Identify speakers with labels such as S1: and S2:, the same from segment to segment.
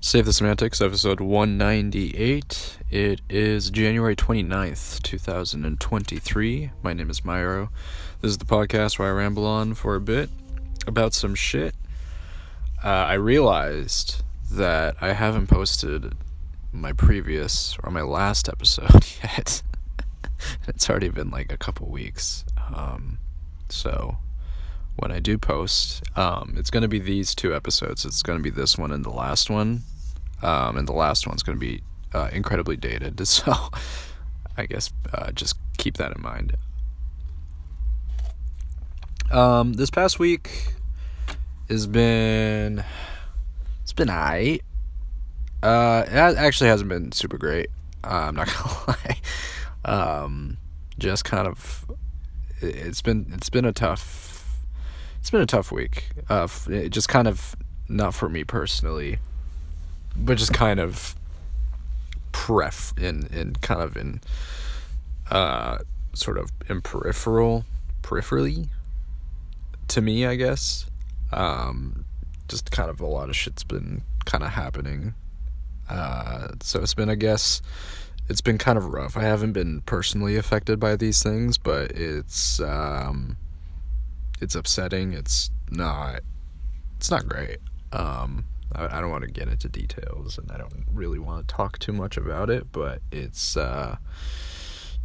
S1: Save the Semantics, episode 198. It is January 29th, 2023. My name is Myro. This is the podcast where I ramble on for a bit about some shit. Uh, I realized that I haven't posted my previous or my last episode yet. it's already been like a couple weeks. Um, so when I do post. Um, it's going to be these two episodes. It's going to be this one and the last one. Um, and the last one's going to be uh, incredibly dated. So I guess uh, just keep that in mind. Um, this past week has been it's been alright. Uh, it actually hasn't been super great. Uh, I'm not gonna lie. Um, just kind of it's been it's been a tough it's been a tough week. Uh, just kind of not for me personally, but just kind of pref in in kind of in uh sort of in peripheral peripherally to me, I guess. Um, just kind of a lot of shit's been kind of happening. Uh, so it's been, I guess, it's been kind of rough. I haven't been personally affected by these things, but it's um, it's upsetting. It's not it's not great. Um, I, I don't want to get into details, and I don't really want to talk too much about it. But it's uh,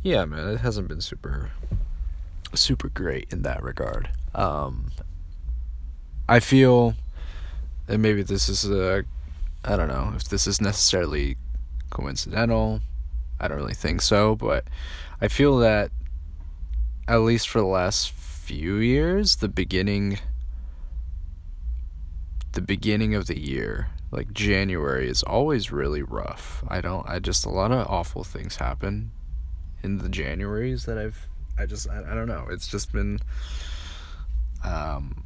S1: yeah, man, it hasn't been super super great in that regard. Um, I feel, and maybe this is a, I don't know if this is necessarily coincidental. I don't really think so, but I feel that at least for the last few years, the beginning the beginning of the year, like January is always really rough. I don't I just a lot of awful things happen in the Januaries that I've I just I, I don't know. It's just been um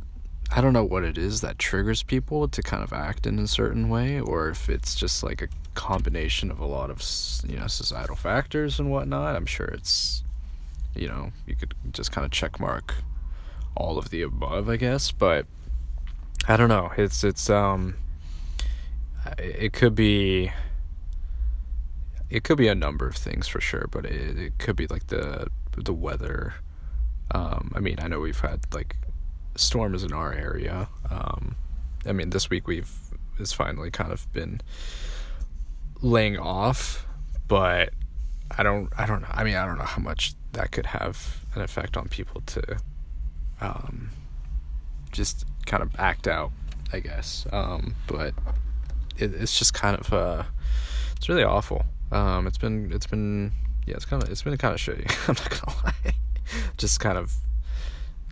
S1: I don't know what it is that triggers people to kind of act in a certain way, or if it's just like a combination of a lot of you know societal factors and whatnot. I'm sure it's you know you could just kind of check mark all of the above, I guess. But I don't know. It's it's um, it could be. It could be a number of things for sure, but it, it could be like the the weather. Um, I mean, I know we've had like storms in our area. Um, I mean, this week we've it's finally kind of been laying off, but I don't I don't know. I mean, I don't know how much that could have an effect on people to um, just kind of act out, I guess. Um, but it, it's just kind of uh, it's really awful. Um, it's been it's been yeah, it's kind of it's been kind of shitty. I'm not gonna lie. just kind of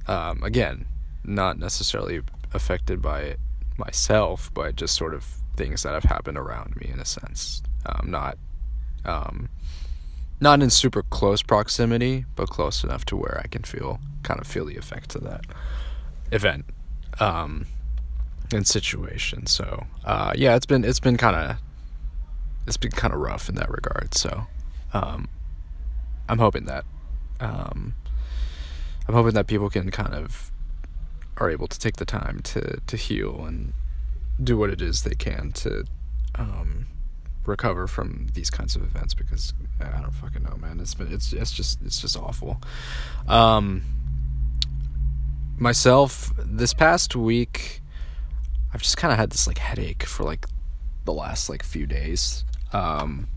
S1: um, again, not necessarily affected by it myself, but just sort of things that have happened around me in a sense. Um, not um, not in super close proximity, but close enough to where I can feel kind of feel the effects of that event um, and situation. So uh, yeah, it's been it's been kind of it's been kind of rough in that regard. So um, I'm hoping that um, I'm hoping that people can kind of are able to take the time to to heal and do what it is they can to um, recover from these kinds of events because I don't fucking know, man. It's been it's it's just it's just awful. Um, myself, this past week, I've just kind of had this like headache for like the last like few days. Um,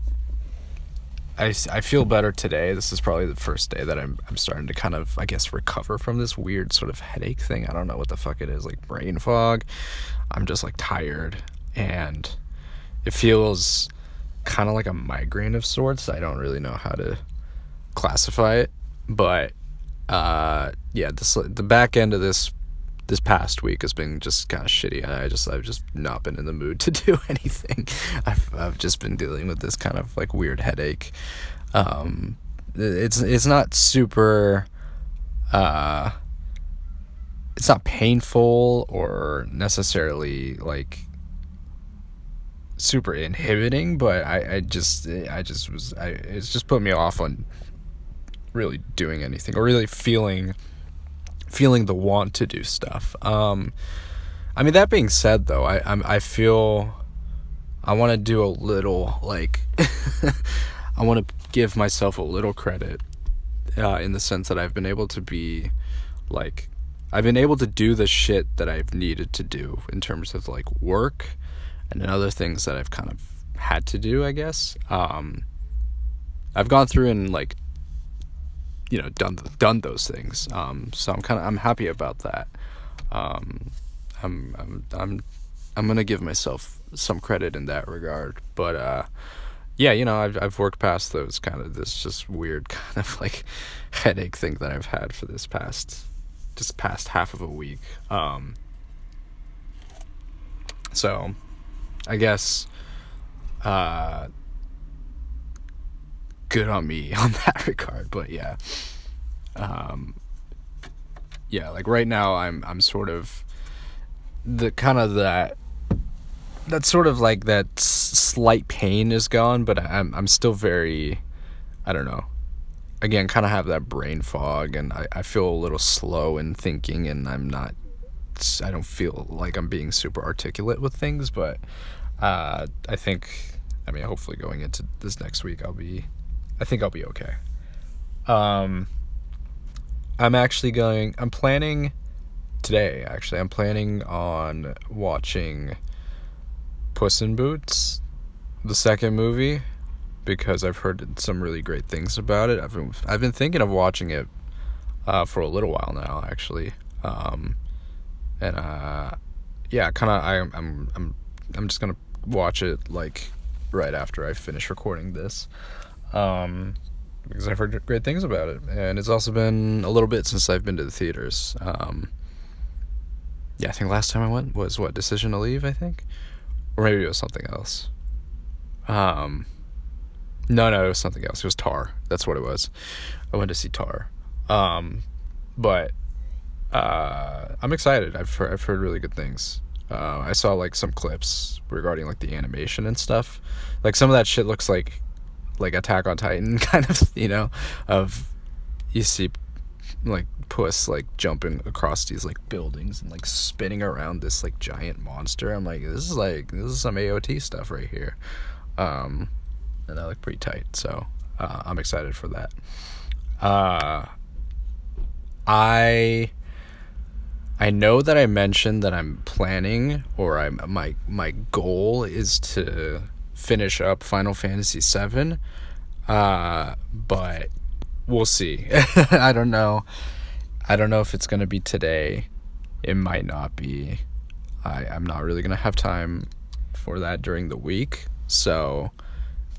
S1: I, I feel better today. This is probably the first day that I'm I'm starting to kind of I guess recover from this weird sort of headache thing. I don't know what the fuck it is, like brain fog. I'm just like tired and it feels kind of like a migraine of sorts. I don't really know how to classify it, but uh, yeah, this the back end of this this past week has been just kind of shitty. I just I've just not been in the mood to do anything. I've I've just been dealing with this kind of like weird headache. Um, it's it's not super. Uh, it's not painful or necessarily like super inhibiting, but I, I just I just was I it's just put me off on really doing anything or really feeling feeling the want to do stuff. Um, I mean that being said though, I I'm, I feel I want to do a little like I want to give myself a little credit uh, in the sense that I've been able to be like I've been able to do the shit that I've needed to do in terms of like work and other things that I've kind of had to do, I guess. Um, I've gone through and like you know done done those things. Um, so I'm kind of I'm happy about that. Um, I'm I'm I'm I'm gonna give myself some credit in that regard, but uh, yeah, you know I've I've worked past those kind of this just weird kind of like headache thing that I've had for this past just past half of a week. Um, so I guess uh, good on me on that regard, but yeah. Um, yeah, like right now I'm I'm sort of the kind of that that sort of like that slight pain is gone, but I'm I'm still very I don't know. Again, kind of have that brain fog, and I, I feel a little slow in thinking, and I'm not. I don't feel like I'm being super articulate with things, but uh, I think. I mean, hopefully, going into this next week, I'll be. I think I'll be okay. Um, I'm actually going. I'm planning today. Actually, I'm planning on watching Puss in Boots, the second movie, because I've heard some really great things about it. I've been I've been thinking of watching it uh, for a little while now, actually. Um, and uh, yeah, kind of. I'm I'm I'm I'm just gonna watch it like right after I finish recording this. Um, because I've heard great things about it, and it's also been a little bit since I've been to the theaters. Um, yeah, I think last time I went was what Decision to Leave, I think, or maybe it was something else. Um, no, no, it was something else. It was Tar. That's what it was. I went to see Tar. Um, but uh, I'm excited. I've heard, I've heard really good things. Uh, I saw like some clips regarding like the animation and stuff. Like some of that shit looks like like Attack on Titan kind of, you know, of you see like puss like jumping across these like buildings and like spinning around this like giant monster. I'm like, this is like this is some AOT stuff right here. Um and that looked pretty tight, so uh, I'm excited for that. Uh I I know that I mentioned that I'm planning or I'm my my goal is to finish up Final Fantasy VII. Uh, but we'll see. I don't know. I don't know if it's gonna be today. It might not be. I I'm not really gonna have time for that during the week, so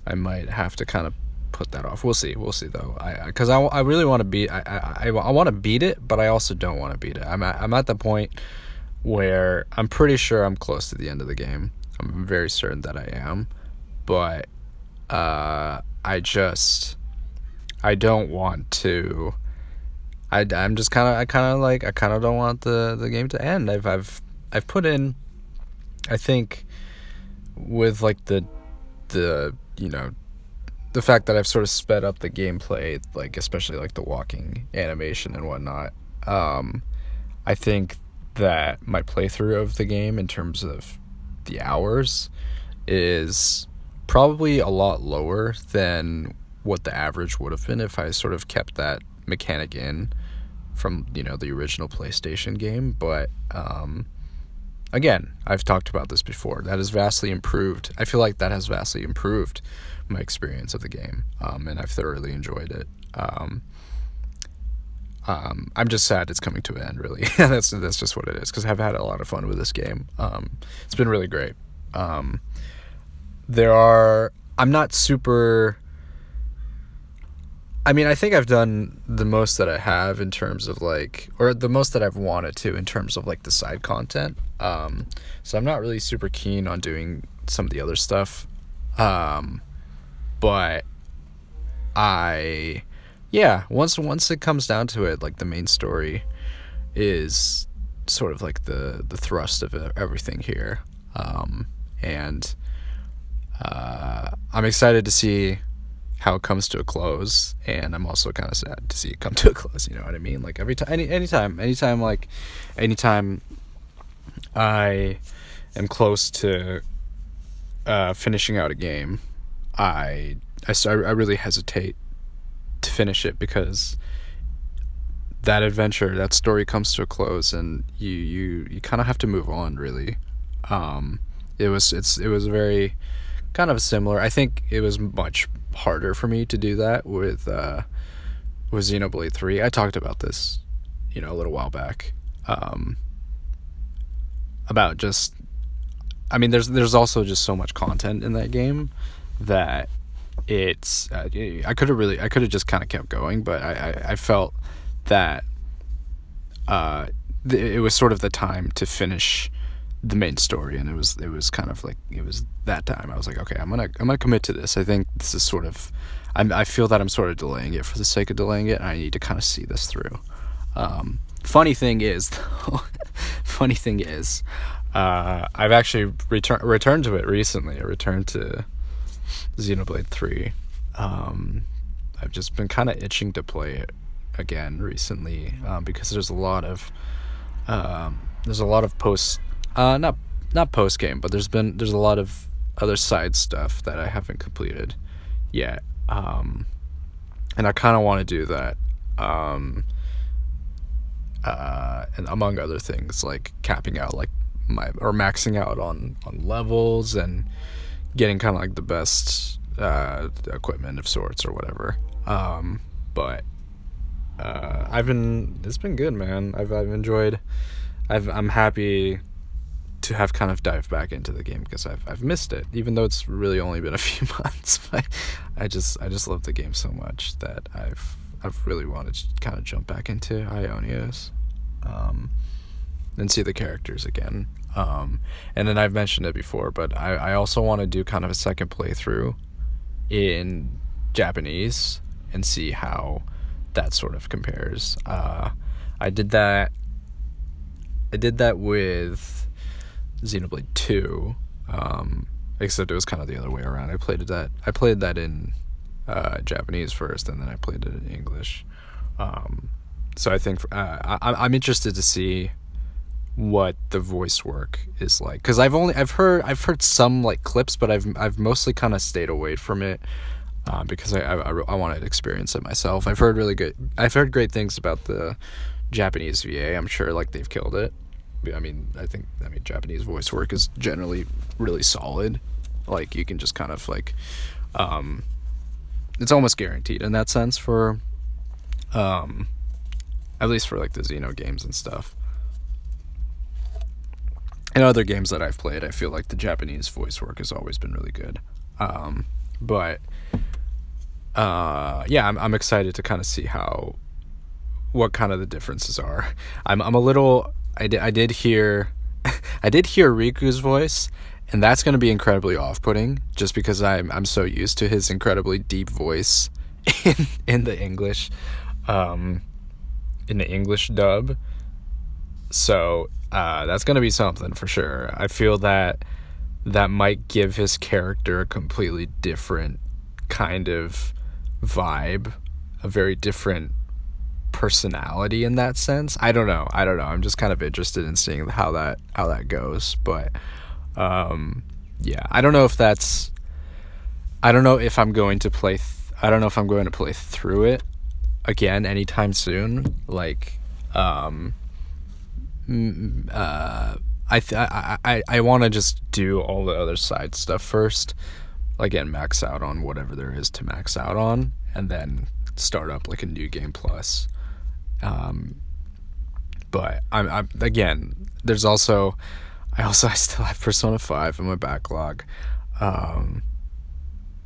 S1: I might have to kind of put that off. We'll see. We'll see though. I because I, I, I, really want to beat. I I, I want to beat it, but I also don't want to beat it. I'm at, I'm at the point where I'm pretty sure I'm close to the end of the game. I'm very certain that I am but uh, I just I don't want to. I I'm just kind of I kind of like I kind of don't want the the game to end. I've I've I've put in, I think, with like the the you know the fact that I've sort of sped up the gameplay, like especially like the walking animation and whatnot. Um, I think that my playthrough of the game in terms of the hours is probably a lot lower than what the average would have been if I sort of kept that mechanic in from you know the original PlayStation game. But um, again, I've talked about this before. That has vastly improved. I feel like that has vastly improved my experience of the game, um, and I've thoroughly enjoyed it. Um, um, I'm just sad it's coming to an end. Really, that's that's just what it is. Because I've had a lot of fun with this game. Um, it's been really great. Um, there are I'm not super I mean, I think I've done the most that I have in terms of like or the most that I've wanted to in terms of like the side content. Um so I'm not really super keen on doing some of the other stuff. Um but I yeah, once once it comes down to it, like the main story is sort of like the the thrust of everything here. Um and uh, I'm excited to see how it comes to a close, and I'm also kind of sad to see it come to a close. You know what I mean? Like every time, any anytime, anytime, like anytime I am close to uh, finishing out a game, I, I start, I really hesitate to finish it because that adventure, that story comes to a close, and you you you kind of have to move on. Really, um, it was it's it was very kind of similar. I think it was much harder for me to do that with uh, with Xenoblade Three. I talked about this, you know, a little while back. Um, about just, I mean, there's there's also just so much content in that game that it's uh, I could have really I could have just kind of kept going, but I, I, I felt that uh, it was sort of the time to finish the main story, and it was it was kind of like it was that time. I was like, okay, I'm gonna I'm gonna commit to this. I think this is sort of I'm, I feel that I'm sort of delaying it for the sake of delaying it, and I need to kind of see this through. Um, funny thing is, though, funny thing is, uh, I've actually returned returned to it recently. I returned to Xenoblade Three. Um, I've just been kind of itching to play it again recently um, because there's a lot of um, there's a lot of post uh, not not post game, but there's been there's a lot of other side stuff that I haven't completed yet, um, and I kind of want to do that. Um, uh, and among other things, like capping out like my or maxing out on on levels and getting kind of like the best uh, equipment of sorts or whatever. Um, but uh, I've been it's been good, man. I've I've enjoyed. I've I'm happy to have kind of dived back into the game because I've I've missed it, even though it's really only been a few months. But I just I just love the game so much that I've I've really wanted to kind of jump back into Aionios, um, and see the characters again. Um, and then I've mentioned it before, but I I also want to do kind of a second playthrough in Japanese and see how that sort of compares. Uh, I did that. I did that with Xenoblade Two, um, except it was kind of the other way around. I played that. I played that in uh, Japanese first, and then I played it in English. Um, so I think uh, I, I'm interested to see what the voice work is like because I've only I've heard I've heard some like clips, but I've I've mostly kind of stayed away from it uh, because I, I, I want to experience it myself. I've heard really good. I've heard great things about the Japanese VA. I'm sure like they've killed it. I mean, I think I mean Japanese voice work is generally really solid. Like you can just kind of like, um, it's almost guaranteed in that sense for, um, at least for like the Xeno games and stuff. And other games that I've played, I feel like the Japanese voice work has always been really good. Um, but uh, yeah, I'm I'm excited to kind of see how what kind of the differences are. I'm I'm a little I did I did hear I did hear Riku's voice and that's going to be incredibly off-putting just because I'm I'm so used to his incredibly deep voice in in the English um in the English dub. So, uh that's going to be something for sure. I feel that that might give his character a completely different kind of vibe, a very different personality in that sense. I don't know. I don't know. I'm just kind of interested in seeing how that how that goes, but um yeah, I don't know if that's I don't know if I'm going to play th- I don't know if I'm going to play through it again anytime soon. Like um uh I th- I I, I want to just do all the other side stuff first again max out on whatever there is to max out on and then start up like a new game plus um but i'm, I'm again there's also i also i still have persona 5 in my backlog. Um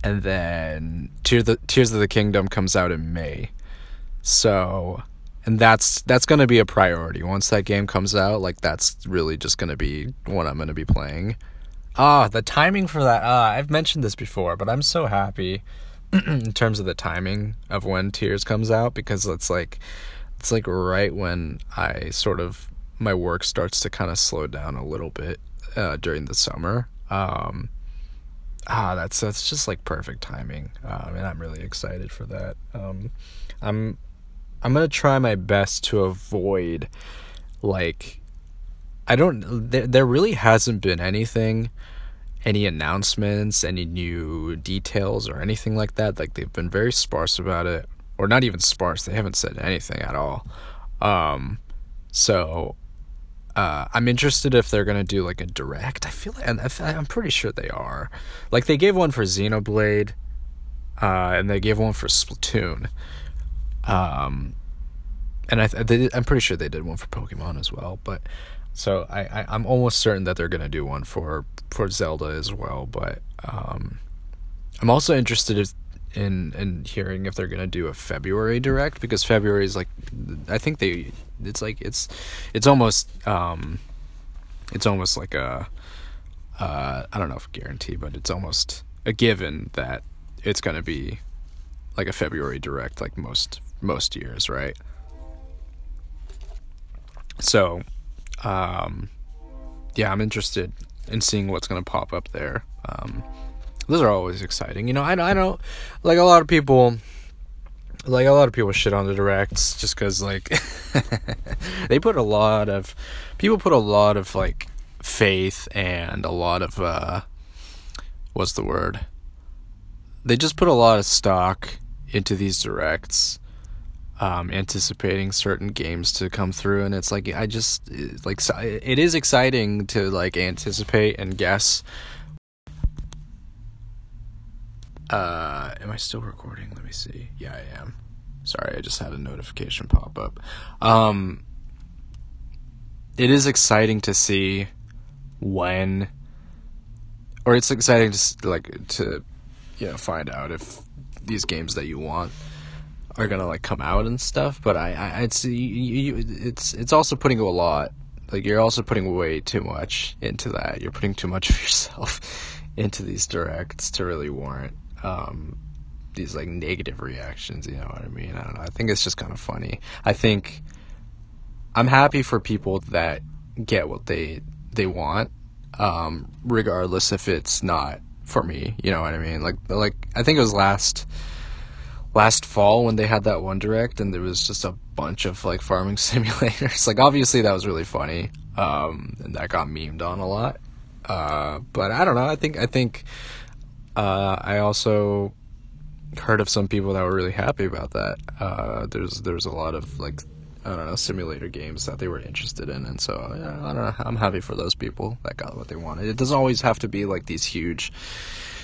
S1: and then tears the tears of the kingdom comes out in may. So and that's that's going to be a priority. Once that game comes out like that's really just going to be what i'm going to be playing. Ah, the timing for that. Ah, I've mentioned this before, but I'm so happy in terms of the timing of when Tears comes out because it's like it's like right when I sort of my work starts to kind of slow down a little bit uh, during the summer. Um, ah, that's that's just like perfect timing, um, and I'm really excited for that. Um, I'm I'm gonna try my best to avoid like I don't there, there really hasn't been anything any announcements, any new details, or anything like that. Like they've been very sparse about it, or not even sparse. They haven't said anything at all. Um, so uh, I'm interested if they're gonna do like a direct. I feel like I'm pretty sure they are. Like they gave one for Xenoblade, uh, and they gave one for Splatoon. Um, and I th- I'm pretty sure they did one for Pokemon as well. But so I, I I'm almost certain that they're gonna do one for for Zelda as well. But um, I'm also interested in in hearing if they're gonna do a February direct because February is like I think they it's like it's it's almost um it's almost like a uh I don't know if guarantee but it's almost a given that it's gonna be like a February direct like most most years right so um, yeah, I'm interested in seeing what's to pop up there. Um, those are always exciting. You know, I, I don't like a lot of people like a lot of people shit on the directs just because like they put a lot of people put a lot of like faith and a lot of uh what's the word they just put a lot of stock into these directs um, anticipating certain games to come through, and it's like I just like it is exciting to like anticipate and guess. Uh, am I still recording? Let me see. Yeah, I am. Sorry, I just had a notification pop up. Um, it is exciting to see when, or it's exciting to like to, you know, find out if these games that you want are gonna like come out and stuff. But I, I I'd you, you, it's it's also putting a lot. Like you're also putting way too much into that. You're putting too much of yourself into these directs to really warrant um, these like negative reactions. You know what I mean? I don't know. I think it's just kind of funny. I think I'm happy for people that get what they they want, um, regardless if it's not for me. You know what I mean? Like like I think it was last last fall when they had that one direct and there was just a bunch of like farming simulators. like obviously that was really funny. Um, and that got memed on a lot. Uh, but I don't know. I think I think uh, I also heard of some people that were really happy about that. Uh, there's there's a lot of like I don't know simulator games that they were interested in, and so yeah, I don't know. I'm happy for those people that got what they wanted. It doesn't always have to be like these huge,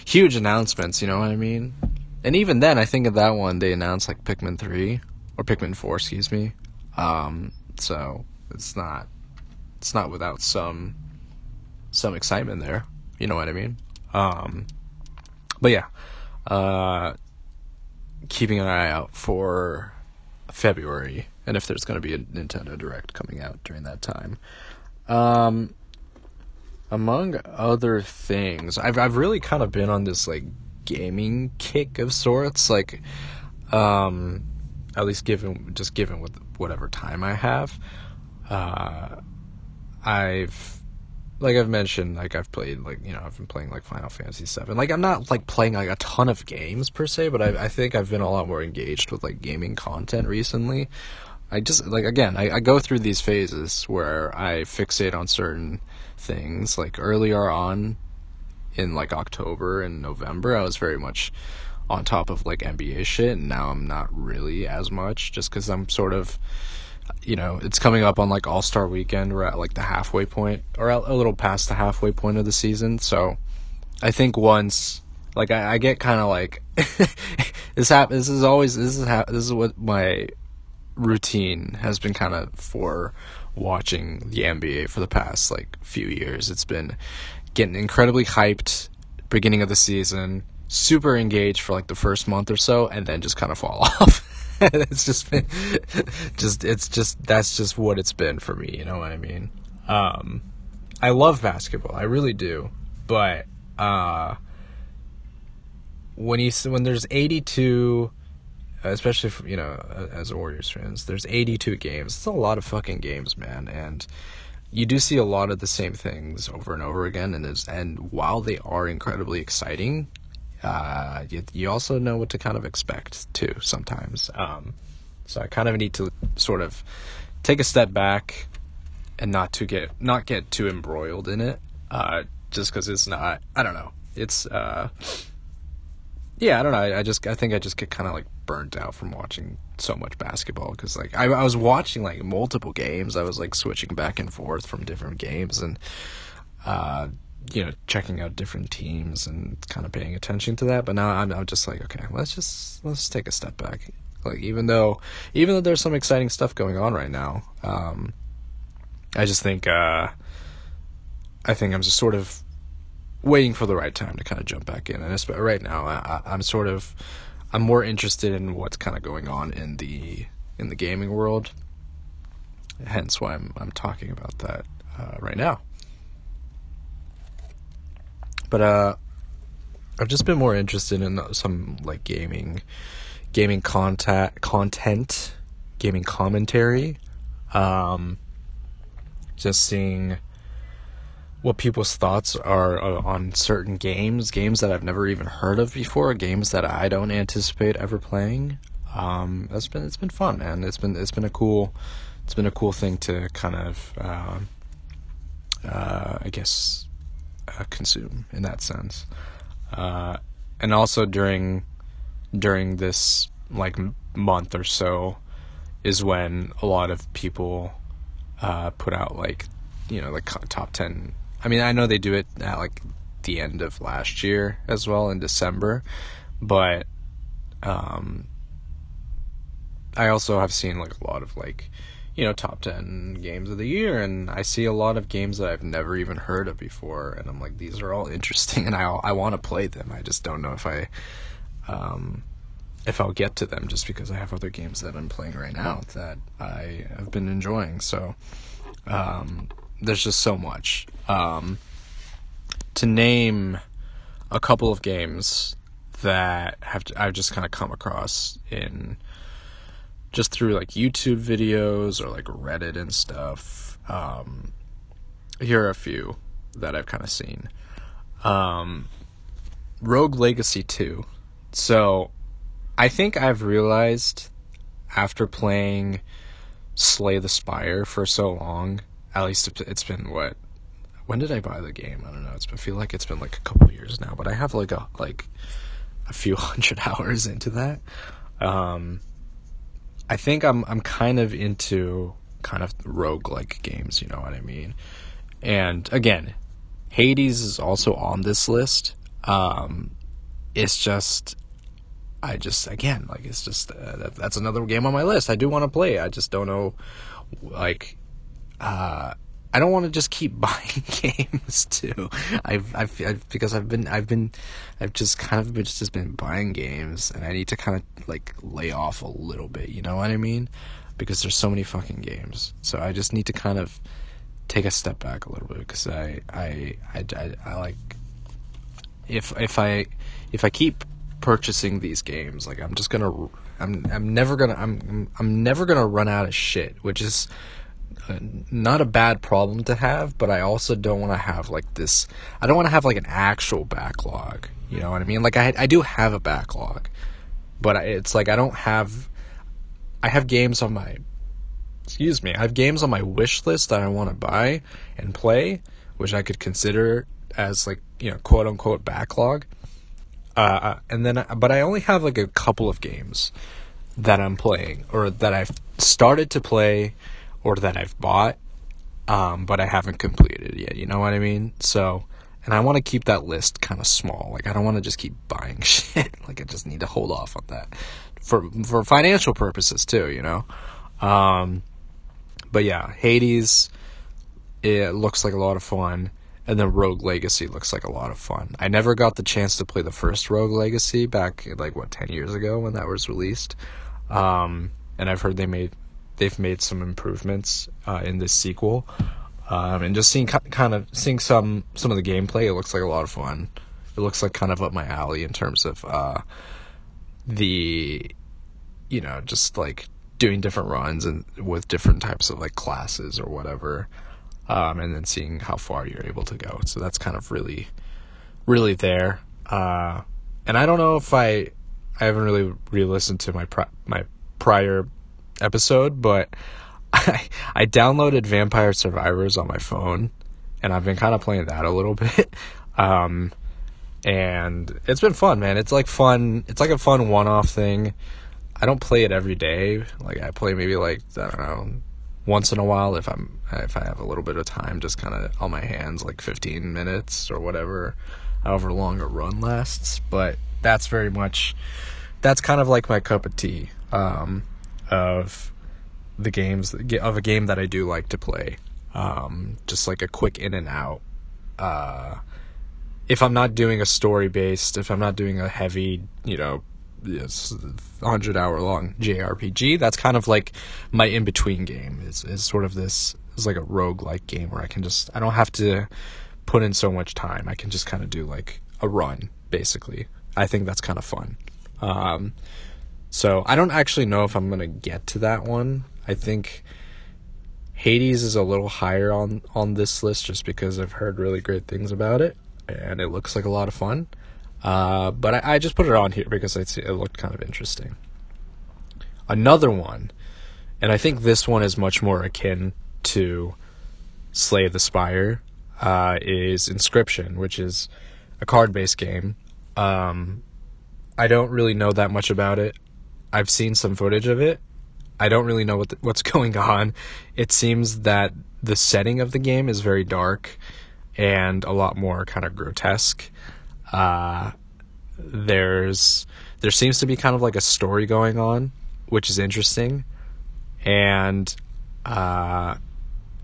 S1: huge announcements. You know what I mean? and even then, I think of that one they announced like Pikmin three or Pikmin four, excuse me. Um, so it's not it's not without some some excitement there. You know what I mean? Um, but yeah, uh, keeping an eye out for February and if there's going to be a Nintendo Direct coming out during that time. Um, among other things, I've I've really kind of been on this like gaming kick of sorts. Like, um, at least given just given with whatever time I have, uh, I've like I've mentioned, like I've played like you know I've been playing like Final Fantasy Seven. Like I'm not like playing like a ton of games per se, but I I think I've been a lot more engaged with like gaming content recently. I just like again I, I go through these phases where I fixate on certain things. Like earlier on, in like October and November, I was very much on top of like NBA shit, and now I'm not really as much just because I'm sort of, you know, it's coming up on like All Star Weekend. We're at like the halfway point, or a little past the halfway point of the season. So I think once, like, I, I get kind of like this. Hap- this is always this is ha- this is what my routine has been kind of for watching the NBA for the past like few years. It's been getting incredibly hyped beginning of the season, super engaged for like the first month or so, and then just kind of fall off. it's just been, just it's just that's just what it's been for me. You know what I mean? Um, I love basketball, I really do, but uh, when you when there's 82 especially for, you know as Warriors fans, there's 82 games. It's a lot of fucking games, man, and you do see a lot of the same things over and over again, and and while they are incredibly exciting, uh, you, you also know what to kind of expect too sometimes. Um, so I kind of need to sort of take a step back and not to get not get too embroiled in it. Uh, just because it's not. I don't know. It's uh, yeah, I don't know. I, I just I think I just get kind of like burnt out from watching so much basketball because like I, I was watching like multiple games. I was like switching back and forth from different games and uh, you know checking out different teams and kind of paying attention to that. But now I'm, I'm just like okay, let's just let's take a step back. Like even though even though there's some exciting stuff going on right now, um, I just think uh, I think I'm just sort of waiting for the right time to kind of jump back in. And right now, I, I'm sort of I'm more interested in what's kind of going on in the in the gaming world. Hence, why I'm I'm talking about that uh, right now. But uh, I've just been more interested in some like gaming, gaming content, content, gaming commentary. Um, just seeing what people's thoughts are uh, on certain games, games that I've never even heard of before, games that I don't anticipate ever playing. Um, that's been it's been fun, man. It's been it's been a cool it's been a cool thing to kind of uh, uh, I guess uh, consume in that sense, uh, and also during during this like month or so is when a lot of people uh, put out like you know like top 10 i mean i know they do it at like the end of last year as well in december but um i also have seen like a lot of like you know top 10 games of the year and i see a lot of games that i've never even heard of before and i'm like these are all interesting and i i want to play them i just don't know if i um if I'll get to them just because I have other games that I'm playing right now that I have been enjoying. So, um, there's just so much. Um, to name a couple of games that have I've just kind of come across in just through like YouTube videos or like Reddit and stuff. Um, here are a few that I've kind of seen. Um, Rogue Legacy 2. So I think I've realized after playing Slay the Spire for so long at least it's been what when did I buy the game? I don't know. It's I feel like it's been like a couple years now, but I have like a like a few hundred hours into that. Um, I think I'm I'm kind of into kind of rogue like games, you know what I mean? And again, Hades is also on this list. Um, it's just I just again like it's just uh, that, that's another game on my list. I do want to play. I just don't know like uh, I don't want to just keep buying games too. I've, I've, I've, because I've been, I've been, I've just kind of been, just been buying games, and I need to kind of like lay off a little bit. You know what I mean? Because there's so many fucking games, so I just need to kind of take a step back a little bit because I, I, I, I, I like if if I if I keep purchasing these games, like I'm just gonna, I'm, I'm never gonna, I'm, I'm never gonna run out of shit, which is not a bad problem to have, but I also don't want to have like this. I don't want to have like an actual backlog. You know what I mean? Like I I do have a backlog, but it's like I don't have. I have games on my. Excuse me. I have games on my wish list that I want to buy and play, which I could consider as like you know quote unquote backlog. Uh, and then, but I only have like a couple of games that I'm playing or that I've started to play or that I've bought, um, but I haven't completed yet. You know what I mean? So, and I want to keep that list kind of small. Like I don't want to just keep buying shit. like I just need to hold off on that for for financial purposes too. You know. Um, but yeah, Hades. It looks like a lot of fun. And then Rogue Legacy looks like a lot of fun. I never got the chance to play the first Rogue Legacy back like what ten years ago when that was released. Um, and I've heard they made they've made some improvements uh, in this sequel. Um, and just seeing kind of seeing some some of the gameplay, it looks like a lot of fun. It looks like kind of up my alley in terms of uh, the, you know, just like doing different runs and with different types of like classes or whatever, um, and then seeing how far you're able to go. So that's kind of really, really there. Uh, and I don't know if I, I haven't really re-listened to my pri- my prior episode, but I I downloaded Vampire Survivors on my phone and I've been kind of playing that a little bit. um, and it's been fun, man. It's like fun. It's like a fun one-off thing. I don't play it every day. Like I play maybe like I don't know once in a while if I'm if I have a little bit of time, just kind of on my hands, like 15 minutes or whatever, however long a run lasts. But that's very much that's kind of like my cup of tea um, of the games of a game that I do like to play. Um, just like a quick in and out. Uh, if I'm not doing a story based, if I'm not doing a heavy, you know, yes, 100 hour long JRPG, that's kind of like my in between game. Is is sort of this is like a rogue like game where I can just I don't have to put in so much time. I can just kind of do like a run basically. I think that's kind of fun. Um, so I don't actually know if I'm gonna get to that one. I think Hades is a little higher on on this list just because I've heard really great things about it, and it looks like a lot of fun. Uh, but I, I, just put it on here because it, it looked kind of interesting. Another one, and I think this one is much more akin to Slay the Spire, uh, is Inscription, which is a card based game. Um, I don't really know that much about it. I've seen some footage of it. I don't really know what the, what's going on. It seems that the setting of the game is very dark and a lot more kind of grotesque. Uh, there's there seems to be kind of like a story going on, which is interesting. And uh,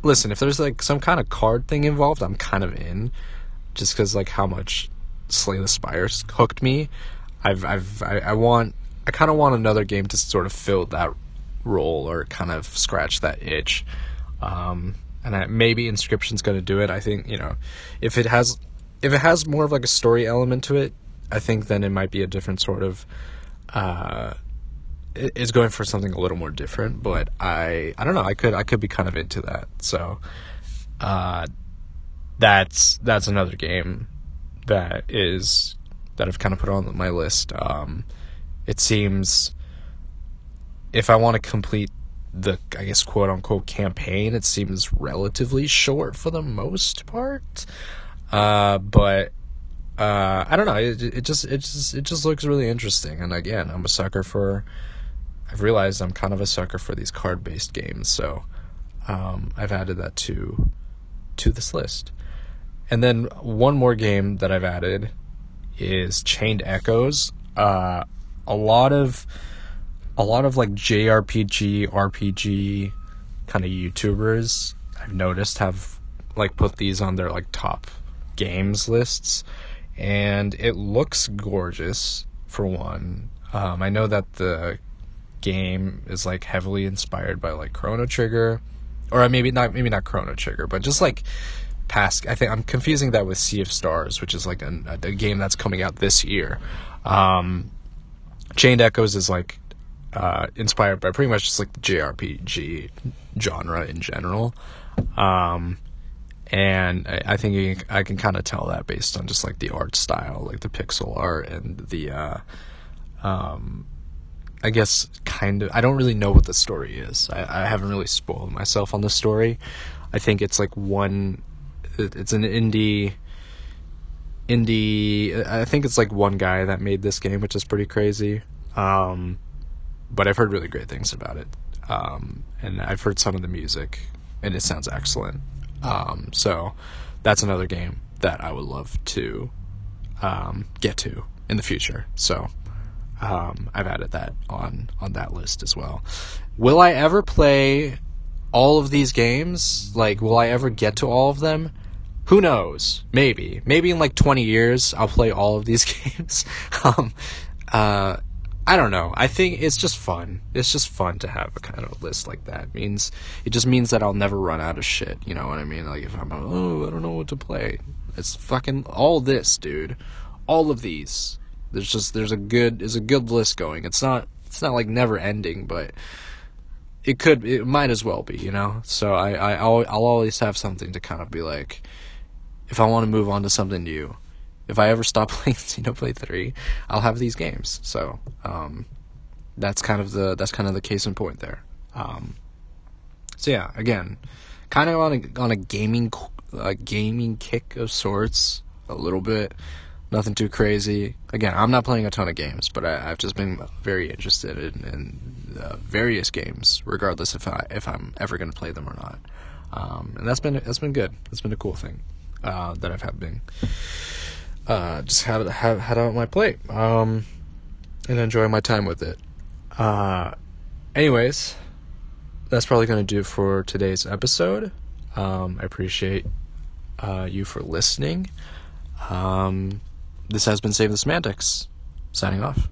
S1: listen, if there's like some kind of card thing involved, I'm kind of in, just because like how much Slay the Spires hooked me. I've I've I, I want I kind of want another game to sort of fill that role or kind of scratch that itch. Um, and I, maybe Inscription's going to do it. I think you know, if it has if it has more of like a story element to it, I think then it might be a different sort of. Uh, is going for something a little more different, but I I don't know. I could I could be kind of into that. So, uh, that's that's another game that is that I've kind of put on my list. Um, it seems if I want to complete the I guess quote unquote campaign, it seems relatively short for the most part. Uh, but uh, I don't know. It, it just it just it just looks really interesting. And again, I'm a sucker for. I've realized I'm kind of a sucker for these card based games, so um, I've added that to to this list. And then one more game that I've added is Chained Echoes. Uh, a lot of a lot of like JRPG, RPG kind of YouTubers I've noticed have like put these on their like top games lists, and it looks gorgeous for one. Um, I know that the game is like heavily inspired by like Chrono Trigger, or maybe not maybe not Chrono Trigger, but just like past. I think I'm confusing that with Sea of Stars, which is like a, a game that's coming out this year. Um, Chained Echoes is like uh, inspired by pretty much just like the JRPG genre in general. Um, and I, I think I can kind of tell that based on just like the art style, like the pixel art and the, uh, um, I guess kind of. I don't really know what the story is. I, I haven't really spoiled myself on the story. I think it's like one. It's an indie. Indie. I think it's like one guy that made this game, which is pretty crazy. Um, but I've heard really great things about it. Um, and I've heard some of the music, and it sounds excellent. Um, so that's another game that I would love to um, get to in the future. So um, I've added that on on that list as well. Will I ever play all of these games? Like, will I ever get to all of them? Who knows? Maybe. Maybe in like 20 years, I'll play all of these games. um, uh, I don't know. I think it's just fun. It's just fun to have a kind of list like that. It means it just means that I'll never run out of shit. You know what I mean? Like if I'm oh I don't know what to play, it's fucking all this, dude. All of these. There's just there's a good there's a good list going. It's not it's not like never ending, but it could it might as well be. You know. So I I I'll, I'll always have something to kind of be like, if I want to move on to something new if I ever stop playing Xenoblade Three, I'll have these games. So um, that's kind of the that's kind of the case in point there. Um, so yeah, again, kind of on a on a gaming a gaming kick of sorts, a little bit. Nothing too crazy. Again, I'm not playing a ton of games, but I, have just been very interested in, in uh, various games, regardless if I if I'm ever going to play them or not. Um, and that's been that's been good. That's been a cool thing uh, that I've had been uh, just had had had on my plate um, and enjoy my time with it. Uh, anyways, that's probably going to do for today's episode. Um, I appreciate uh, you for listening. Um, this has been Save the Semantics. Signing off.